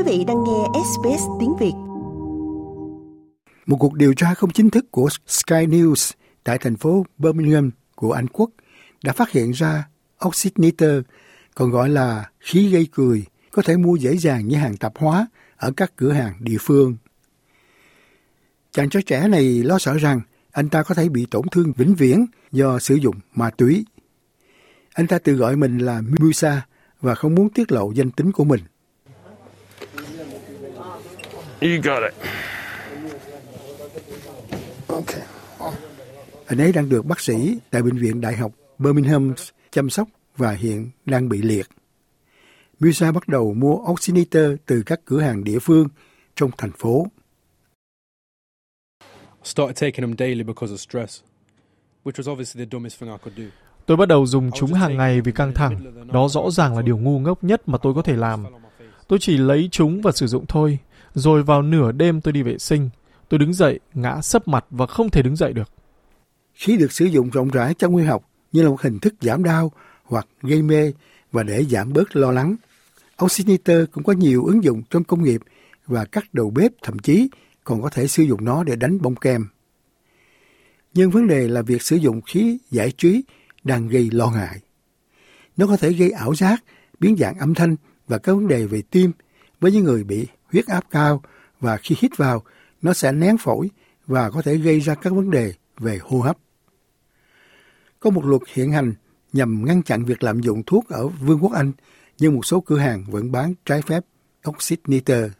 Quý vị đang nghe SBS tiếng Việt. Một cuộc điều tra không chính thức của Sky News tại thành phố Birmingham của Anh Quốc đã phát hiện ra oxygeniter, còn gọi là khí gây cười, có thể mua dễ dàng như hàng tạp hóa ở các cửa hàng địa phương. Chàng trai trẻ này lo sợ rằng anh ta có thể bị tổn thương vĩnh viễn do sử dụng ma túy. Anh ta tự gọi mình là Musa và không muốn tiết lộ danh tính của mình. You got it. Okay. Anh ấy đang được bác sĩ tại Bệnh viện Đại học Birmingham chăm sóc và hiện đang bị liệt. Musa bắt đầu mua oxymeter từ các cửa hàng địa phương trong thành phố. Tôi bắt đầu dùng chúng hàng ngày vì căng thẳng. Đó rõ ràng là điều ngu ngốc nhất mà tôi có thể làm. Tôi chỉ lấy chúng và sử dụng thôi. Rồi vào nửa đêm tôi đi vệ sinh. Tôi đứng dậy, ngã sấp mặt và không thể đứng dậy được. Khí được sử dụng rộng rãi trong y học như là một hình thức giảm đau hoặc gây mê và để giảm bớt lo lắng. Oxygenator cũng có nhiều ứng dụng trong công nghiệp và các đầu bếp thậm chí còn có thể sử dụng nó để đánh bông kem. Nhưng vấn đề là việc sử dụng khí giải trí đang gây lo ngại. Nó có thể gây ảo giác, biến dạng âm thanh và các vấn đề về tim với những người bị huyết áp cao và khi hít vào, nó sẽ nén phổi và có thể gây ra các vấn đề về hô hấp. Có một luật hiện hành nhằm ngăn chặn việc lạm dụng thuốc ở Vương quốc Anh, nhưng một số cửa hàng vẫn bán trái phép oxit nitơ.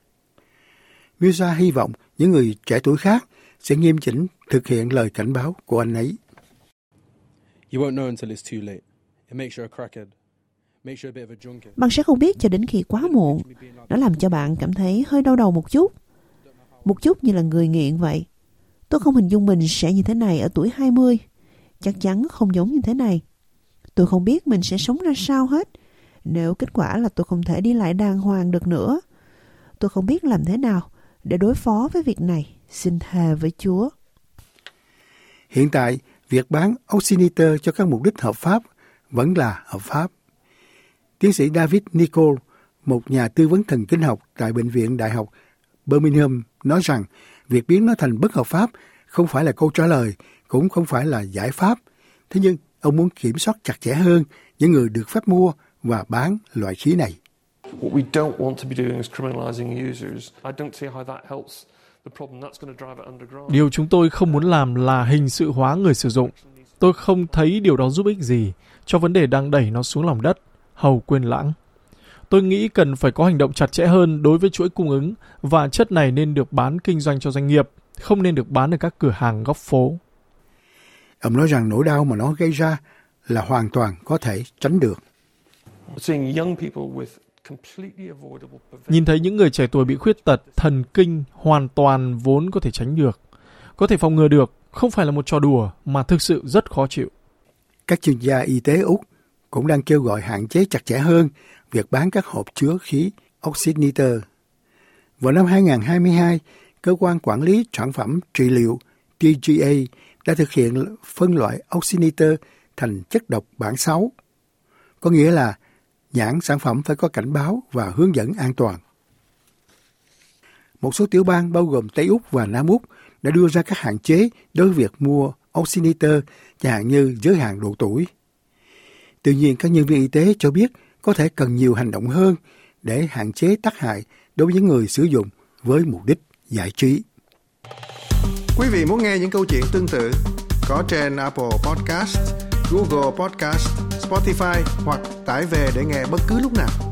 Musa hy vọng những người trẻ tuổi khác sẽ nghiêm chỉnh thực hiện lời cảnh báo của anh ấy. You won't know until it's too late. It makes you a crackhead. Bạn sẽ không biết cho đến khi quá muộn. Nó làm cho bạn cảm thấy hơi đau đầu một chút. Một chút như là người nghiện vậy. Tôi không hình dung mình sẽ như thế này ở tuổi 20. Chắc chắn không giống như thế này. Tôi không biết mình sẽ sống ra sao hết. Nếu kết quả là tôi không thể đi lại đàng hoàng được nữa. Tôi không biết làm thế nào để đối phó với việc này. Xin thề với Chúa. Hiện tại, việc bán oxymeter cho các mục đích hợp pháp vẫn là hợp pháp. Tiến sĩ David Nicol, một nhà tư vấn thần kinh học tại Bệnh viện Đại học Birmingham, nói rằng việc biến nó thành bất hợp pháp không phải là câu trả lời, cũng không phải là giải pháp. Thế nhưng, ông muốn kiểm soát chặt chẽ hơn những người được phép mua và bán loại khí này. What we don't want to be doing is criminalizing users. I don't see how that helps Điều chúng tôi không muốn làm là hình sự hóa người sử dụng. Tôi không thấy điều đó giúp ích gì cho vấn đề đang đẩy nó xuống lòng đất, hầu quên lãng. Tôi nghĩ cần phải có hành động chặt chẽ hơn đối với chuỗi cung ứng và chất này nên được bán kinh doanh cho doanh nghiệp, không nên được bán ở các cửa hàng góc phố. Ông nói rằng nỗi đau mà nó gây ra là hoàn toàn có thể tránh được. Nhìn thấy những người trẻ tuổi bị khuyết tật, thần kinh hoàn toàn vốn có thể tránh được. Có thể phòng ngừa được, không phải là một trò đùa mà thực sự rất khó chịu. Các chuyên gia y tế Úc cũng đang kêu gọi hạn chế chặt chẽ hơn việc bán các hộp chứa khí oxit nitơ. Vào năm 2022, cơ quan quản lý sản phẩm trị liệu TGA đã thực hiện phân loại oxymeter thành chất độc bảng 6. Có nghĩa là nhãn sản phẩm phải có cảnh báo và hướng dẫn an toàn. Một số tiểu bang bao gồm Tây Úc và Nam Úc đã đưa ra các hạn chế đối với việc mua oxymeter, chẳng hạn như giới hạn độ tuổi. Tuy nhiên, các nhân viên y tế cho biết có thể cần nhiều hành động hơn để hạn chế tác hại đối với người sử dụng với mục đích giải trí. Quý vị muốn nghe những câu chuyện tương tự có trên Apple Podcast, Google Podcast, Spotify hoặc tải về để nghe bất cứ lúc nào.